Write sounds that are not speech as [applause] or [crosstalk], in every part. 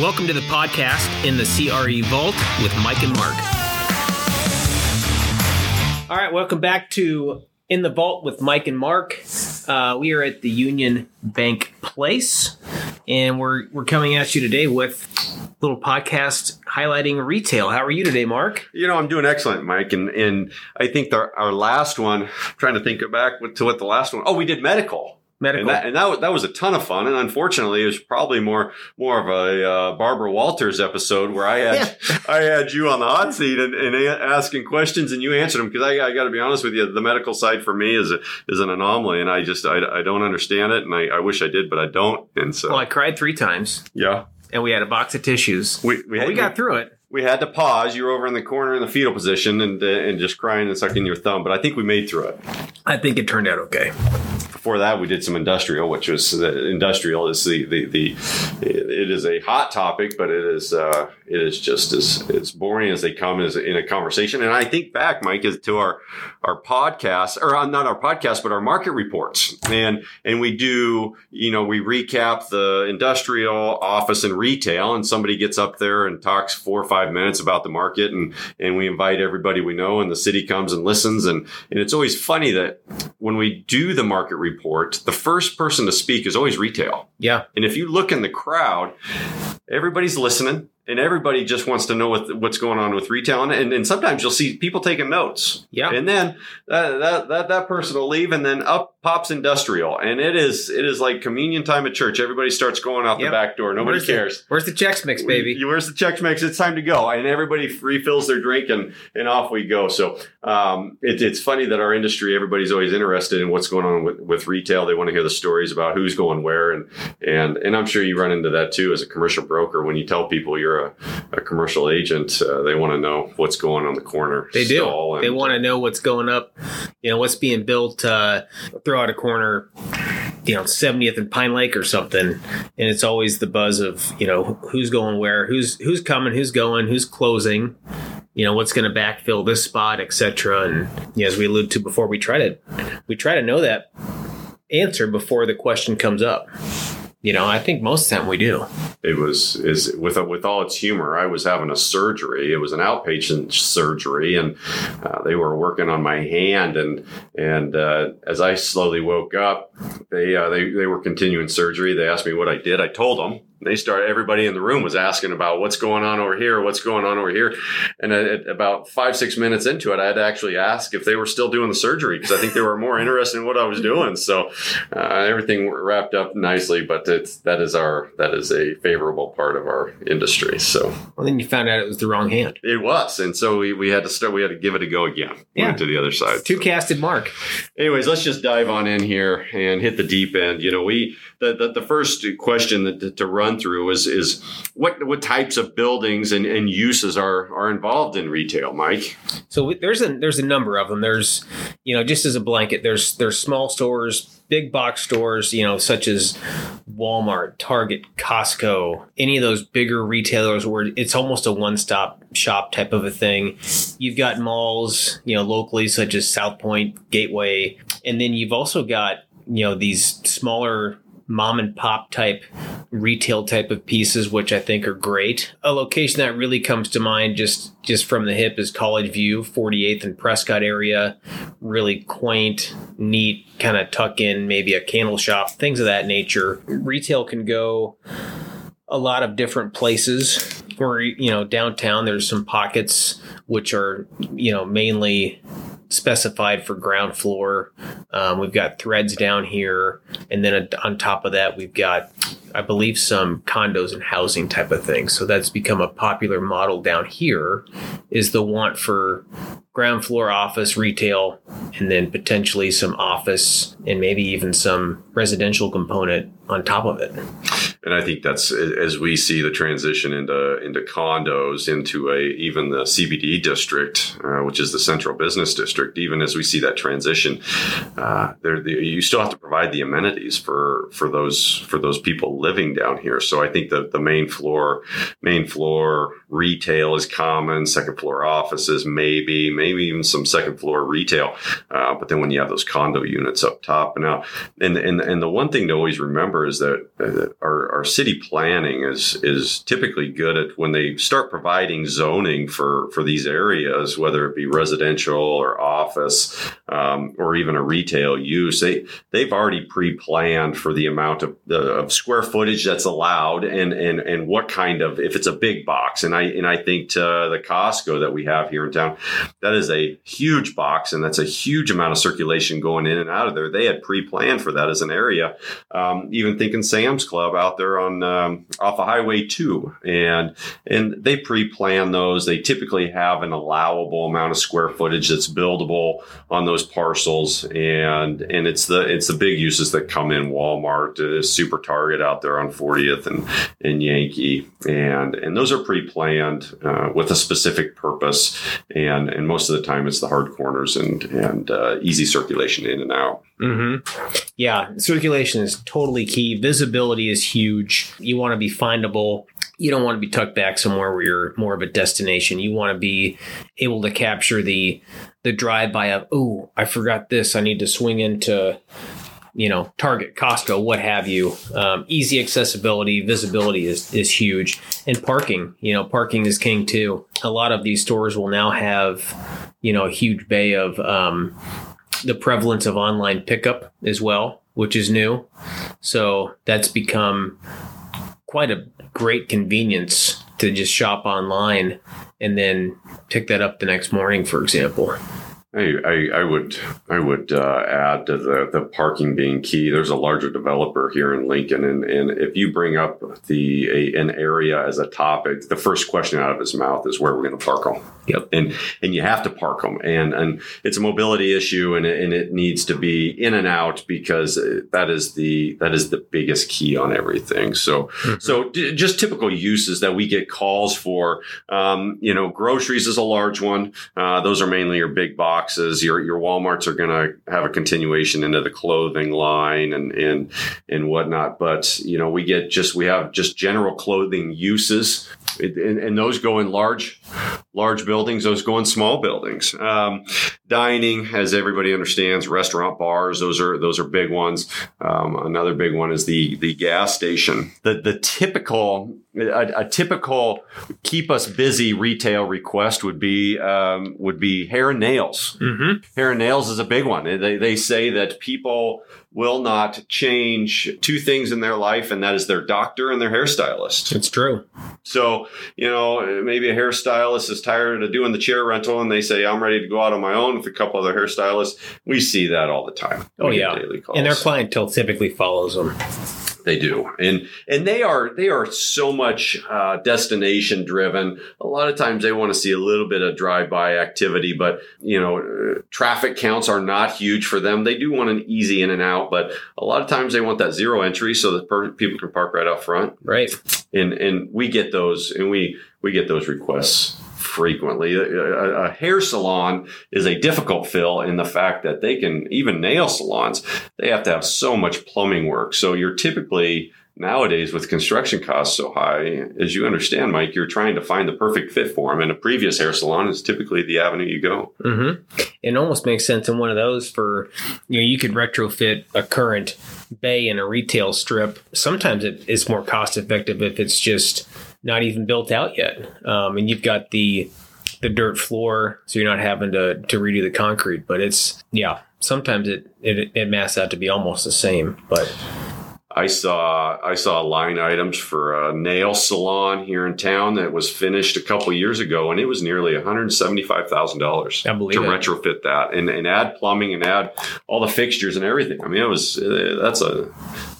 Welcome to the podcast in the CRE Vault with Mike and Mark. All right, welcome back to In the Vault with Mike and Mark. Uh, we are at the Union Bank Place, and we're we're coming at you today with a little podcast highlighting retail. How are you today, Mark? You know, I'm doing excellent, Mike. And and I think the, our last one, I'm trying to think back to what the last one. Oh, we did medical. Medical. And that, and that, was- that was a ton of fun. And unfortunately, it was probably more more of a uh, Barbara Walters episode where I had [laughs] I had you on the hot seat and, and a- asking questions and you answered them because I, I got to be honest with you, the medical side for me is a, is an anomaly, and I just I, I don't understand it, and I, I wish I did, but I don't. And so well, I cried three times, yeah, and we had a box of tissues. we we, Well, we got through it. we had to pause. You were over in the corner in the fetal position and uh, and just crying and sucking your thumb, but I think we made through it. I think it turned out okay. Before that we did some industrial which was the industrial is the the, the it is a hot topic but it is uh it is just as as boring as they come as in a conversation. And i think back mike is to our our podcast or uh, not our podcast but our market reports. And and we do you know we recap the industrial office and retail and somebody gets up there and talks four or five minutes about the market and and we invite everybody we know and the city comes and listens. And and it's always funny that when we do the market report the first person to speak is always retail. Yeah, and if you look in the crowd everybody's listening and everybody just wants to know what, what's going on with retail and, and, and sometimes you'll see people taking notes yeah. and then that, that, that, that person will leave and then up pops industrial and it is it is like communion time at church everybody starts going out Yep. the back door nobody Where's the- cares Where's the Chex Mix, baby? Where's the check mix? It's time to go, and everybody refills their drink, and and off we go. So um, it, it's funny that our industry, everybody's always interested in what's going on with, with retail. They want to hear the stories about who's going where, and and and I'm sure you run into that too as a commercial broker. When you tell people you're a, a commercial agent, uh, they want to know what's going on the corner. They do. They want to know what's going up, you know, what's being built, uh, throw out a corner, you know, 70th and Pine Lake or something. And it's always the buzz of, you know, who's going where, who's, who's coming, who's going, who's closing, you know, what's going to backfill this spot, etc. And yeah, as we alluded to before, we try to, we try to know that answer before the question comes up. You know, I think most of the time we do. it was is with with all its humor. I was having a surgery. It was an outpatient surgery, and uh, they were working on my hand. And and uh, as I slowly woke up, they uh, they they were continuing surgery. They asked me what I did. I told them. They started. Everybody in the room was asking about what's going on over here, what's going on over here. And at, about five six minutes into it, I had to actually ask if they were still doing the surgery because I think they were more interested in what I was doing. So uh, everything wrapped up nicely, but it's that is our that is a favorable part of our industry. So Well, then you found out it was the wrong hand. it was, and so we, we had to start. We had to give it a go again. Yeah. To the other side. Two casted mark. Anyways, let's just dive on in here and hit the deep end. You know, we the the, the first question that, to- to run through is is what what types of buildings and, and uses are are involved in retail, Mike. So there's a there's a number of them. There's you know just as a blanket, there's there's small stores, big box stores, you know such as Walmart, Target, Costco, any of those bigger retailers where it's almost a one stop shop type of a thing. You've got malls, you know, locally such as South Point, Gateway, and then you've also got you know these smaller mom and pop type retail type of pieces which i think are great. A location that really comes to mind just just from the hip is college view 48th and prescott area. Really quaint neat kind of tuck in maybe a candle shop things of that nature. Retail can go a lot of different places. Or you know downtown there's some pockets which are you know mainly specified for ground floor. Um, we've got threads down here and then on top of that we've got i believe some condos and housing type of thing so that's become a popular model down here is the want for ground floor office retail and then potentially some office and maybe even some residential component on top of it And I think that's as we see the transition into into condos, into a even the CBD district, uh, which is the central business district. Even as we see that transition, uh, there the, you still have to provide the amenities for for those for those people living down here. So I think that the main floor main floor retail is common, second floor offices maybe, maybe even some second floor retail. Uh, but then when you have those condo units up top, now and and and the one thing to always remember is that uh, our our city planning is is typically good at when they start providing zoning for for these areas, whether it be residential or office um, or even a retail use. They they've already pre-planned for the amount of, the, of square footage that's allowed and and and what kind of if it's a big box. And I and I think to the Costco that we have here in town, that is a huge box and that's a huge amount of circulation going in and out of there. They had pre-planned for that as an area. Um, even thinking Sam's Club out there on um, off of Highway Two, and and they pre-plan those. They typically have an allowable amount of square footage that's buildable on those parcels, and and it's the it's the big uses that come in Walmart, uh, Super Target out there on 40th and and Yankee, and and those are pre-planned uh, with a specific purpose, and and most of the time it's the hard corners and and uh, easy circulation in and out. Mm-hmm. Yeah, circulation is totally key. Visibility is huge. You want to be findable. You don't want to be tucked back somewhere where you're more of a destination. You want to be able to capture the the drive by of oh, I forgot this. I need to swing into you know Target, Costco, what have you. Um, easy accessibility, visibility is is huge, and parking. You know, parking is king too. A lot of these stores will now have you know a huge bay of um, the prevalence of online pickup as well, which is new. So that's become quite a great convenience to just shop online and then pick that up the next morning, for example. I, I, I, would I would uh, add to the, the parking being key. There's a larger developer here in Lincoln, and, and if you bring up the a, an area as a topic, the first question out of his mouth is where we're going to park them. Yep. And and you have to park them, and and it's a mobility issue, and it, and it needs to be in and out because that is the that is the biggest key on everything. So mm-hmm. so d- just typical uses that we get calls for. Um, you know, groceries is a large one. Uh, those are mainly your big box boxes. Your your WalMarts are going to have a continuation into the clothing line and and and whatnot. But you know, we get just we have just general clothing uses, and, and those go in large large buildings. Those go in small buildings. Um, dining, as everybody understands, restaurant bars. Those are those are big ones. Um, another big one is the the gas station. The the typical a, a, typical keep us busy retail request would be um, would be hair and nails. Mm-hmm. Hair and nails is a big one. They, they say that people will not change two things in their life, and that is their doctor and their hairstylist. It's true. So, you know, maybe a hairstylist is tired of doing the chair rental and they say, I'm ready to go out on my own with a couple other hairstylists. We see that all the time. Oh, yeah. And their clientele typically follows them. They do, and and they are they are so much uh, destination driven. A lot of times they want to see a little bit of drive by activity, but you know, uh, traffic counts are not huge for them. They do want an easy in and out, but a lot of times they want that zero entry so that per- people can park right out front. Right, and and we get those, and we we get those requests frequently. A, a, hair salon is a difficult fill in the fact that they can, even nail salons, they have to have so much plumbing work. So you're typically nowadays with construction costs so high, as you understand, Mike, you're trying to find the perfect fit for them. And a previous hair salon is typically the avenue you go. Mm-hmm. It almost makes sense in one of those for, you know, you could retrofit a current bay in a retail strip. Sometimes it is more cost effective if it's just not even built out yet, um, and you've got the the dirt floor, so you're not having to to redo the concrete. But it's yeah, sometimes it it, it masks out to be almost the same, but. I saw I saw line items for a nail salon here in town that was finished a couple years ago, and it was nearly one hundred seventy five thousand dollars to it. retrofit that and, and add plumbing and add all the fixtures and everything. I mean, it was uh, that's a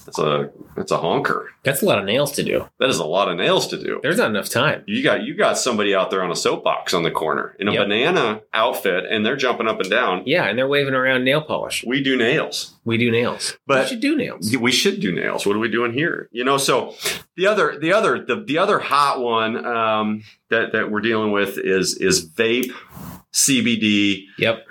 that's a that's a honker. That's a lot of nails to do. That is a lot of nails to do. There's not enough time. You got you got somebody out there on a soapbox on the corner in a yep. banana outfit, and they're jumping up and down. Yeah, and they're waving around nail polish. We do nails. We do nails. But we should do nails. We should do nails. What are we doing here? You know. So the other the other the, the other hot one um, that that we're dealing with is is vape, CBD. Yep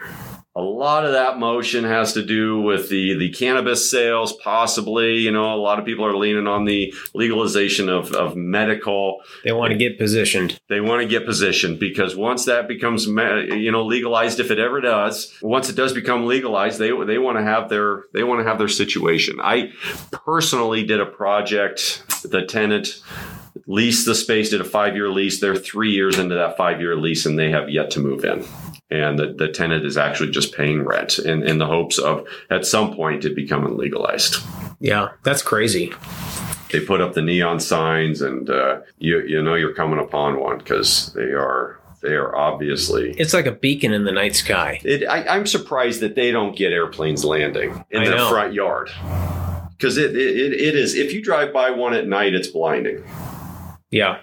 a lot of that motion has to do with the the cannabis sales, possibly. You know, a lot of people are leaning on the legalization of, of medical. They want to get positioned. They want to get positioned because once that becomes you know legalized, if it ever does, once it does become legalized, they they want to have their they want to have their situation. I personally did a project. The tenant leased the space, did a five year lease. They're three years into that five year lease, and they have yet to move in and the, the tenant is actually just paying rent in, in the hopes of at some point it becoming legalized. Yeah, that's crazy. They put up the neon signs, and uh, you you know you're coming upon one because they are they are obviously it's like a beacon in the night sky. It, I, am surprised that they don't get airplanes landing in I their know. front yard because it, it it is if you drive by one at night, it's blinding. Yeah,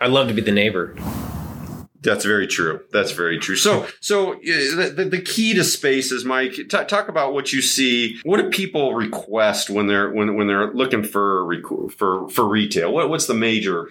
I'd love to be the neighbor. That's very true. That's very true. So, so the, the, key to space is Mike. T- talk about what you see. What do people request when they're when when they're looking for for for retail? What, what's the major?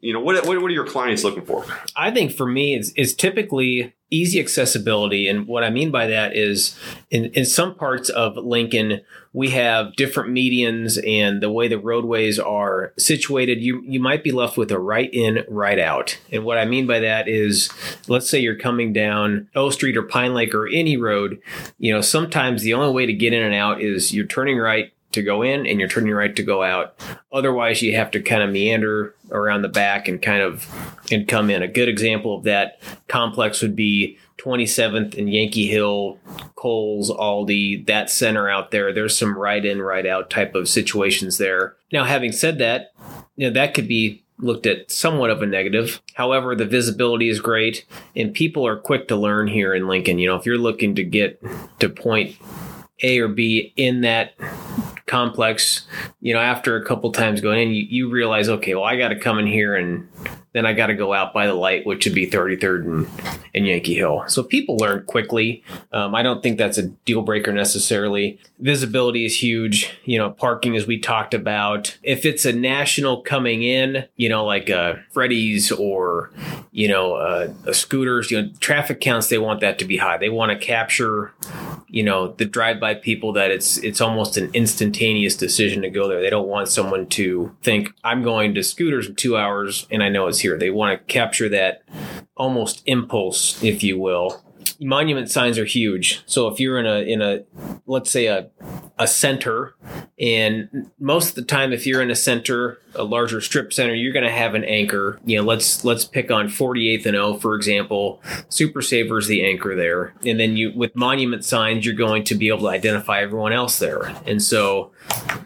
You know, what, what what are your clients looking for? I think for me, it's, it's typically easy accessibility. And what I mean by that is in, in some parts of Lincoln, we have different medians and the way the roadways are situated, you, you might be left with a right in, right out. And what I mean by that is, let's say you're coming down O Street or Pine Lake or any road, you know, sometimes the only way to get in and out is you're turning right to go in and you're turning right to go out. Otherwise, you have to kind of meander around the back and kind of and come in. A good example of that complex would be 27th and Yankee Hill, Kohl's, Aldi, that center out there. There's some right in, right out type of situations there. Now, having said that, you know that could be looked at somewhat of a negative. However, the visibility is great and people are quick to learn here in Lincoln. You know, if you're looking to get to point A or B in that complex, you know, after a couple times going in, you, you realize, okay, well, I got to come in here and then I got to go out by the light, which would be 33rd and, and Yankee Hill. So people learn quickly. Um, I don't think that's a deal breaker necessarily. Visibility is huge. You know, parking, as we talked about. If it's a national coming in, you know, like a Freddy's or, you know, uh, a scooters, you know, traffic counts, they want that to be high. They want to capture, you know, the drive by people that it's, it's almost an instantaneous decision to go there. They don't want someone to think, I'm going to scooters in two hours and I know it's here. They want to capture that almost impulse, if you will. Monument signs are huge. So if you're in a in a let's say a a center and most of the time if you're in a center a larger strip center you're going to have an anchor. You know let's let's pick on 48th and o for example super saver is the anchor there. And then you with monument signs you're going to be able to identify everyone else there. And so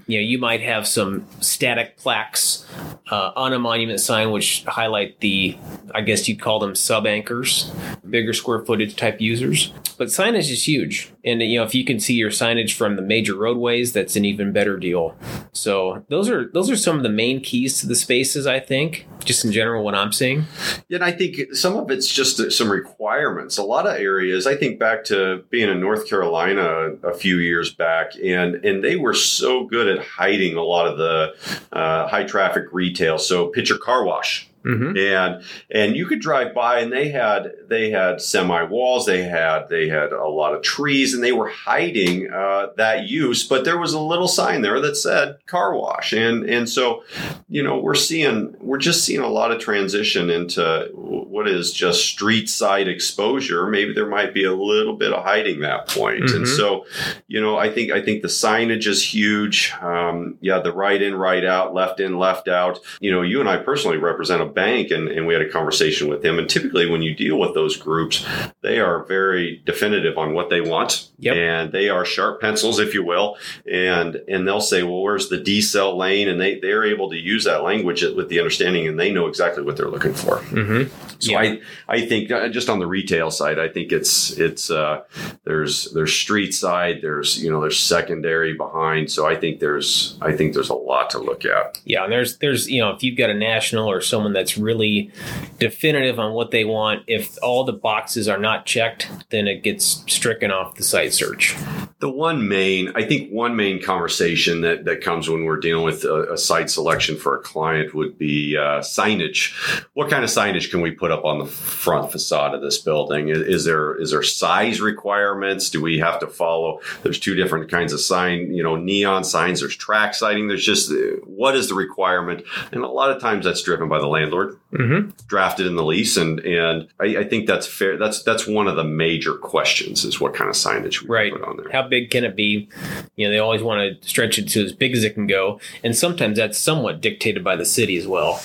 you know you might have some static plaques uh, on a monument sign which highlight the i guess you'd call them sub anchors bigger square footage type users. But signage is huge. And you know if you can see your signage from the major roadways that's an even better deal. So those are those are some of the main keys to the spaces i think just in general what i'm seeing. Yeah, and i think some of it's just some requirements. A lot of areas i think back to being in north carolina a few years back and and they were so good at hiding a lot of the uh, high traffic retail. So pitcher car wash Mm-hmm. And and you could drive by and they had they had semi walls they had they had a lot of trees and they were hiding uh, that use but there was a little sign there that said car wash. And and so you know we're seeing we're just seeing a lot of transition into what is just street side exposure. Maybe there might be a little bit of hiding that point. Mm-hmm. and so you know I think I think the signage is huge. Um, yeah the right in right out left in left out. You know you and I personally represent a bank and, and we had a conversation with him. And typically, when you deal with those groups, they are very definitive on what they want. Yep. And they are sharp pencils, if you will. And and they'll say, well, where's the decel lane? And they, they're able to use that language with the understanding and they know exactly what they're looking for. Mm-hmm. So yeah. I, I think uh, just on the retail side, I think it's it's uh, there's there's street side, there's you know there's secondary behind. So I think there's I think there's a lot to look at. Yeah, and there's there's you know if you've got a national or someone that's really definitive on what they want, if all the boxes are not checked, then it gets stricken off the site search. The one main, I think, one main conversation that, that comes when we're dealing with a, a site selection for a client would be uh, signage. What kind of signage can we put up on the front facade of this building? Is, is there is there size requirements? Do we have to follow? There's two different kinds of sign, you know, neon signs. There's track sighting. There's just uh, what is the requirement? And a lot of times that's driven by the landlord, Mm-hmm. drafted in the lease, and and I, I think that's fair. That's that's one of the major questions is what kind of signage we Right. put on there. How big can it be? You know, they always want to stretch it to as big as it can go, and sometimes that's somewhat dictated by the city as well,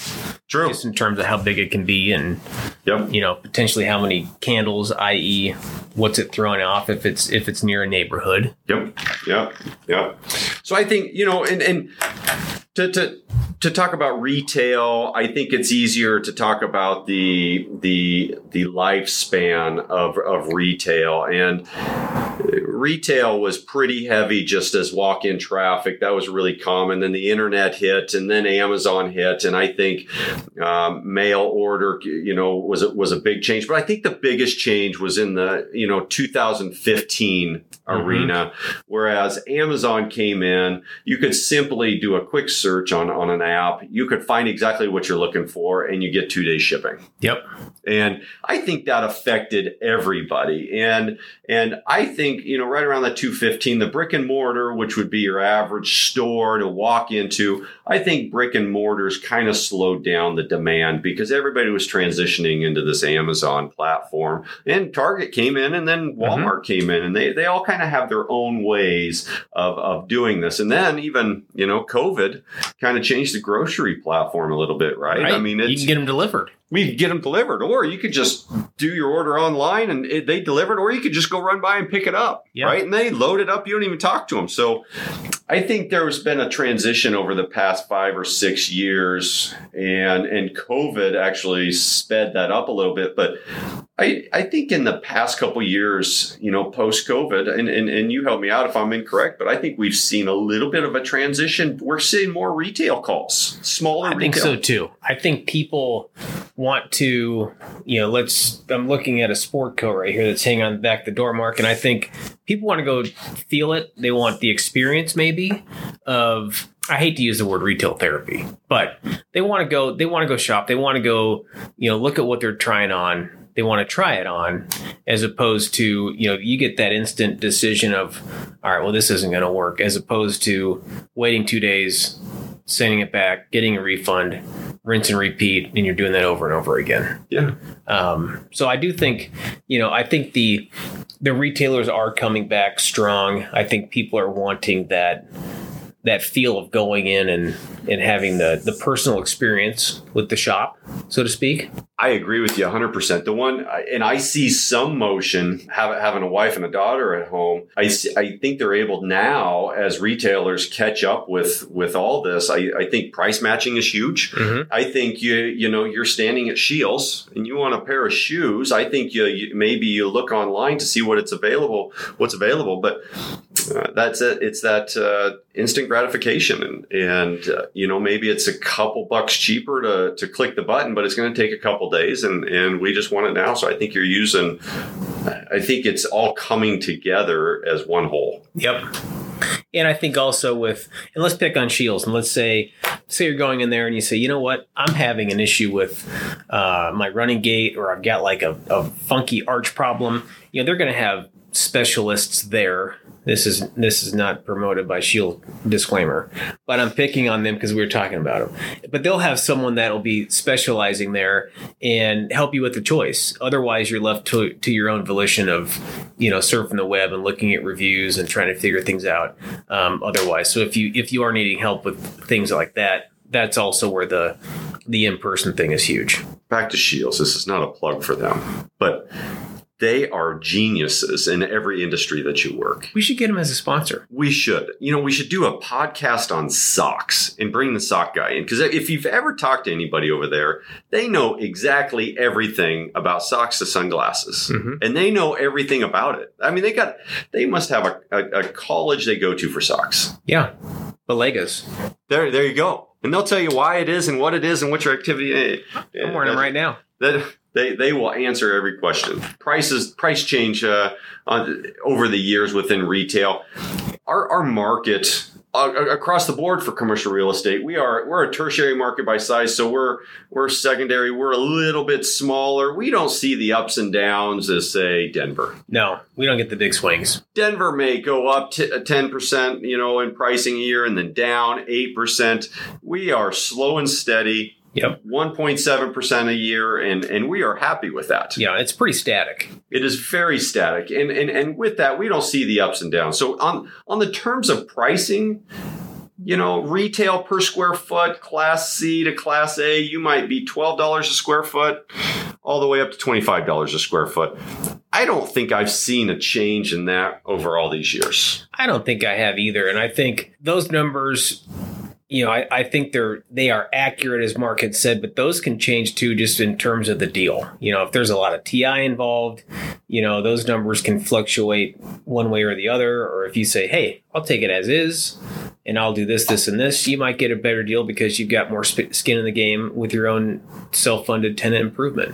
True. just in terms of how big it can be, and Yep. you know, potentially how many candles, i.e., what's it throwing off if it's if it's near a neighborhood. Yep. Yep. Yep. So I think, you know, and, and to, to, to talk about retail, I think it's easier to talk about the, the, the lifespan of, of retail and retail was pretty heavy just as walk-in traffic. That was really common. Then the internet hit and then Amazon hit. And I think, um, mail order, you know, was, a- was a big change, but I think the biggest change was in the, you know, 2015 arena. Whereas Amazon came in, you could simply do a quick search on, on an app. You could find exactly what you're looking for and you get two day shipping. Yep. And I think that affected everybody. And and I think, you know, right around the 215, the brick and mortar, which would be your average store to walk into, I think brick and mortars kind of slowed down the demand because everybody was transitioning into this Amazon platform. And Target came in and then mm-hmm. Walmart came in and they, they all kind of have their own ways of, of doing this. And then even, you know, COVID kind of changed the grocery platform a little bit, right? I mean, you can get them delivered. We could get them delivered, or you could just do your order online and it, they deliver it, or you could just go run by and pick it up, Yeah. right? And they load it up. You don't even talk to them. So, I think there's been a transition over the past five or six years, and and COVID actually sped that up a little bit. But I I think in the past couple years, you know, post COVID, and, and and you help me out if I'm incorrect, but I think we've seen a little bit of a transition. We're seeing more retail calls, smaller. I think retail. so too. I think people want to, you know, let's. I'm looking at a sport coat right here that's hanging on the back of the door mark, and I think people want to go feel it. They want the experience, maybe, of. I hate to use the word retail therapy, but they want to go. They want to go shop. They want to go, you know, look at what they're trying on. They want to try it on, as opposed to, you know, you get that instant decision of, all right, well, this isn't going to work, as opposed to waiting two days, sending it back, getting a refund, rinse and repeat, and you're doing that over and over again. Yeah. Um, so I do think, you know, I think the the retailers are coming back strong. I think people are wanting that that feel of going in and and having the the personal experience with the shop, so to speak. I agree with you 100%. The one, and I see some motion having a wife and a daughter at home. I, see, I think they're able now as retailers catch up with, with all this. I, I think price matching is huge. Mm-hmm. I think you, you know, you're standing at Scheels and you want a pair of shoes. I think you, you maybe you look online to see what it's available, what's available, but uh, that's it. It's that uh, instant gratification, and and uh, you know maybe it's a couple bucks cheaper to to click the button, but it's going to take a couple days, and and we just want it now. So I think you're using. I think it's all coming together as one whole. Yep. And I think also with, and let's pick on Scheels, and let's say, say you're going in there and you say, you know what, I'm having an issue with uh, my running gait, or I've got like a, a funky arch problem. You know, they're going to have specialists there. This is this is not promoted by Shield disclaimer, but I'm picking on them because we were talking about them. But they'll have someone that'll be specializing there and help you with the choice. Otherwise, you're left to to your own volition of you know surfing the web and looking at reviews and trying to figure things out. Um, otherwise, so if you if you are needing help with things like that, that's also where the the in person thing is huge. Back to Scheels. This is not a plug for them, but they are geniuses in every industry that you work. We should get them as a sponsor. We should. You know, we should do a podcast on socks and bring the sock guy in. Because if you've ever talked to anybody over there, they know exactly everything about socks to sunglasses. Mhm. And they know everything about it. I mean, they got, they must have a, a, a college they go to for socks. Yeah, Balegas. There, there you go. And they'll tell you why it is and what it is and what your activity. Is. I'm wearing them right now. That They they will answer every question. Prices price change uh, on, over the years within retail. Our our market uh, across the board for commercial real estate, we are we're a tertiary market by size, so we're we're secondary. We're a little bit smaller. We don't see the ups and downs as say Denver. No, we don't get the big swings. Denver may go up to ten percent, you know, in pricing a year, and then down eight percent. We are slow and steady. Yep. 1.7% a year, and, and we are happy with that. Yeah, it's pretty static. It is very static. And, and, and with that, we don't see the ups and downs. So on, on the terms of pricing, you know, retail per square foot, class C to class A, you might be $12 a square foot, all the way up to $25 a square foot. I don't think I've seen a change in that over all these years. I don't think I have either. And I think those numbers you know, I, I think they're they are accurate as Mark had said, but those can change too, just in terms of the deal. You know, if there's a lot of TI involved, you know, those numbers can fluctuate one way or the other. Or if you say, "Hey, I'll take it as is," and I'll do this, this, and this, you might get a better deal because you've got more sp- skin in the game with your own self-funded tenant improvement.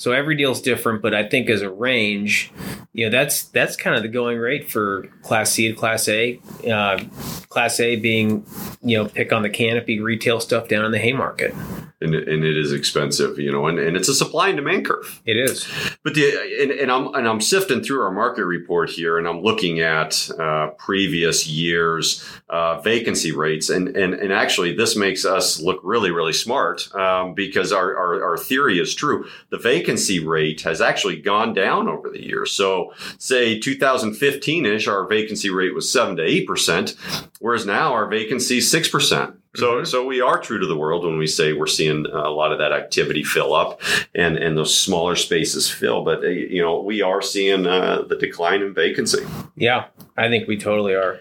So every deal's different, but I think as a range, you know, that's that's kind of the going rate for Class C to Class A. Uh, class A being, you know, pick on the canopy retail stuff down in the Haymarket. And, and it is expensive, you know, and, and it's a supply and demand curve. It is. But the and, and I'm and I'm sifting through our market report here, and I'm looking at uh, previous years uh, vacancy rates, and and and actually this makes us look really really smart um, because our, our our theory is true. The vacancy rate has actually gone down over the years. So say 2015 ish, our vacancy rate was seven to eight percent, whereas now our vacancy is six percent. So, mm-hmm. so we are true to the world when we say we're seeing a lot of that activity fill up, and and those smaller spaces fill. But uh, you know, we are seeing uh, the decline in vacancy. Yeah, I think we totally are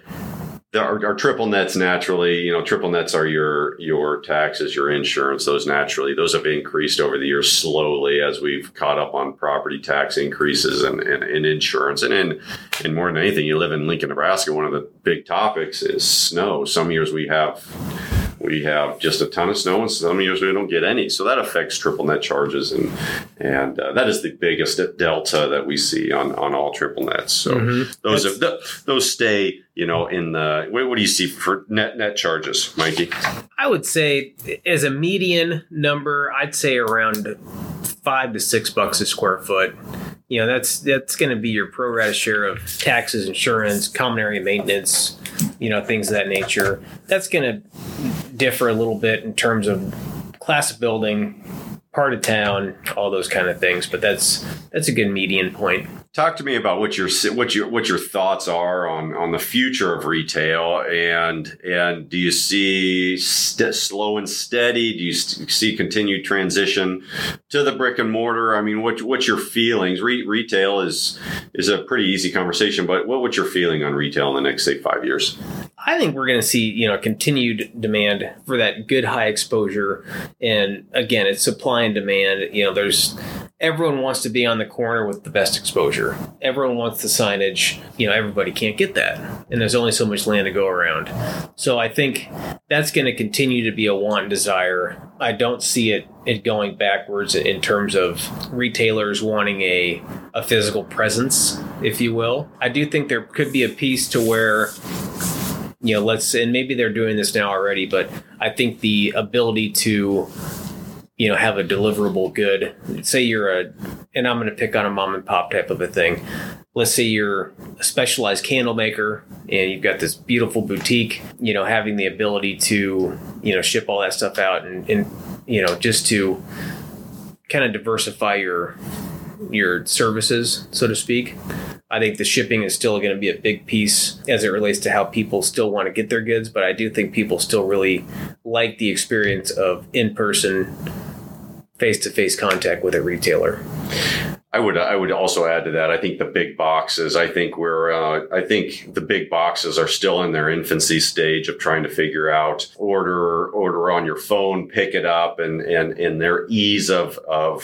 our, triple nets naturally, you know, triple nets are your your taxes, your insurance. Those naturally, those have increased over the years slowly as we've caught up on property tax increases and, and, and insurance. And in and more than anything, you live in Lincoln, Nebraska. One of the big topics is snow. Some years we have we have just a ton of snow, and some years we don't get any. So that affects triple net charges, and and uh, that is the biggest delta that we see on on all triple nets. So mm-hmm. those have, those stay, you know, in the what, what do you see for net net charges, Mikey? I would say as a median number, I'd say around five to six bucks a square foot you know that's that's going to be your pro rata share of taxes, insurance, common area maintenance, you know things of that nature. That's going to differ a little bit in terms of class of building, part of town, all those kind of things. But that's that's a good median point. Talk to me about what your what your what your thoughts are on on the future of retail, and and do you see st- slow and steady? Do you st- see continued transition to the brick and mortar? I mean, what what's your feelings? Re- retail is is a pretty easy conversation, but what what's your feeling on retail in the next say five years? I think we're going to see you know continued demand for that good high exposure, and again, it's supply and demand. You know, there's everyone wants to be on the corner with the best exposure. Everyone wants the signage. You know, everybody can't get that. And there's only so much land to go around. So I think that's going to continue to be a want and desire. I don't see it it going backwards in terms of retailers wanting a a physical presence, if you will. I do think there could be a piece to where you know, let's and maybe they're doing this now already, but I think the ability to you know have a deliverable good say you're a and i'm going to pick on a mom and pop type of a thing. Let's say you're a specialized candle maker and you've got this beautiful boutique you know having the ability to you know ship all that stuff out and, and you know just to kind of diversify your your services so to speak I think the shipping is still going to be a big piece as it relates to how people still want to get their goods, but I do think people still really like the experience of in person face to face contact with a retailer. I would I would also add to that. I think the big boxes. I think we're uh, I think the big boxes are still in their infancy stage of trying to figure out order order on your phone, pick it up, and and and their ease of of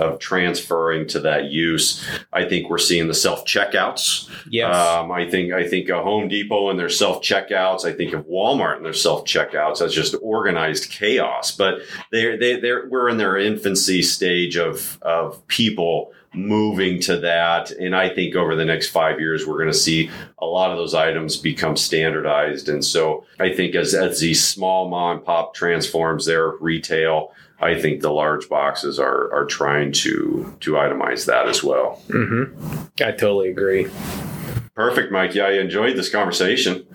of transferring to that use. I think we're seeing the self checkouts. Yes. Um, I think I think a Home Depot and their self checkouts. I think of Walmart and their self checkouts as just organized chaos. But they they they're we're in their infancy stage of of people moving to that. And I think over the next five years, we're going to see a lot of those items become standardized. And so I think as, as these small mom and pop transforms their retail, I think the large boxes are, are trying to, to itemize that as well. Mm-hmm. I totally agree. Perfect, Mike. Yeah, I enjoyed this conversation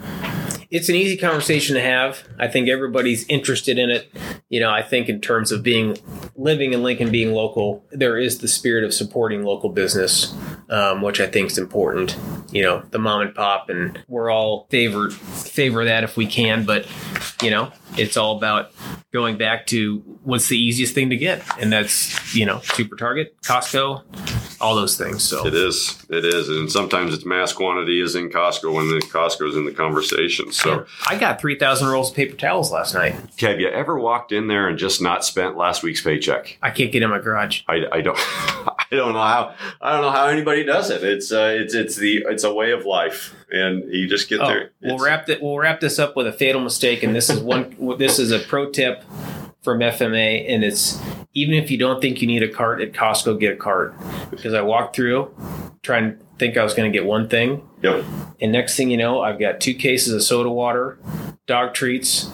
it's an easy conversation to have. I think everybody's interested in it. You know, I think in terms of being living in Lincoln, being local, there is the spirit of supporting local business, um, which I think is important. You know, the mom and pop, and we're all favor favor that if we can. But you know, it's all about going back to what's the easiest thing to get, and that's you know, Super Target, Costco, all those things. So it is, it is, and sometimes it's mass quantity is in Costco when the Costco is in the conversation. So. I got three thousand rolls of paper towels last night. Have you ever walked in there and just not spent last week's paycheck? I can't get in my garage. I, I don't. [laughs] [laughs] I don't know how. I don't know how anybody does it. It's uh, it's it's the it's a way of life, and you just get oh, there. We'll wrap it. We'll wrap this up with a fatal mistake, and this is one. [laughs] this is a pro tip from FMA, and it's even if you don't think you need a cart at Costco, get a cart. Because I walked through trying to think I was going to get one thing. Yep. And next thing you know, I've got two cases of soda water, dog treats,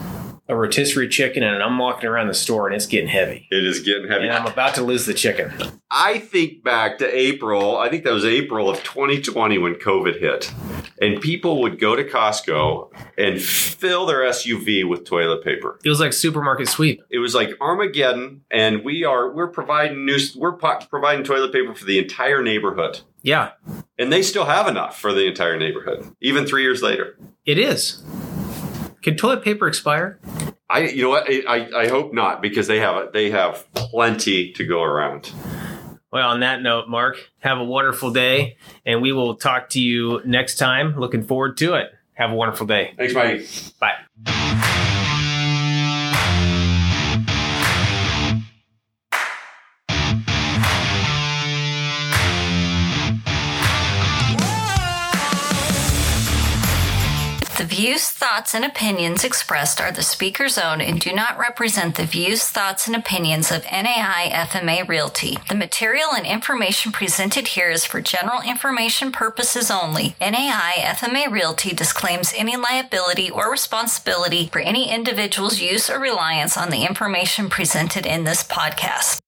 a rotisserie chicken, and I'm walking around the store and it's getting heavy. It is getting heavy. And I'm about to lose the chicken. I think back to April, I think that was April of 2020 when COVID hit. And people would go to Costco and fill their SUV with toilet paper. It was like supermarket sweep. It was like Armageddon, and we are we're providing new we're providing toilet paper for the entire neighborhood. Yeah. And they still have enough for the entire neighborhood, even three years later. It is. Can toilet paper expire? I, you know what? I, I hope not because they have they have plenty to go around. Well, on that note, Mark, have a wonderful day, and we will talk to you next time. Looking forward to it. Have a wonderful day. Thanks, Mike. Bye. Views, thoughts, and opinions expressed are the speaker's own and do not represent the views, thoughts, and opinions of NAI FMA Realty. The material and information presented here is for general information purposes only. NAI FMA Realty disclaims any liability or responsibility for any individual's use or reliance on the information presented in this podcast.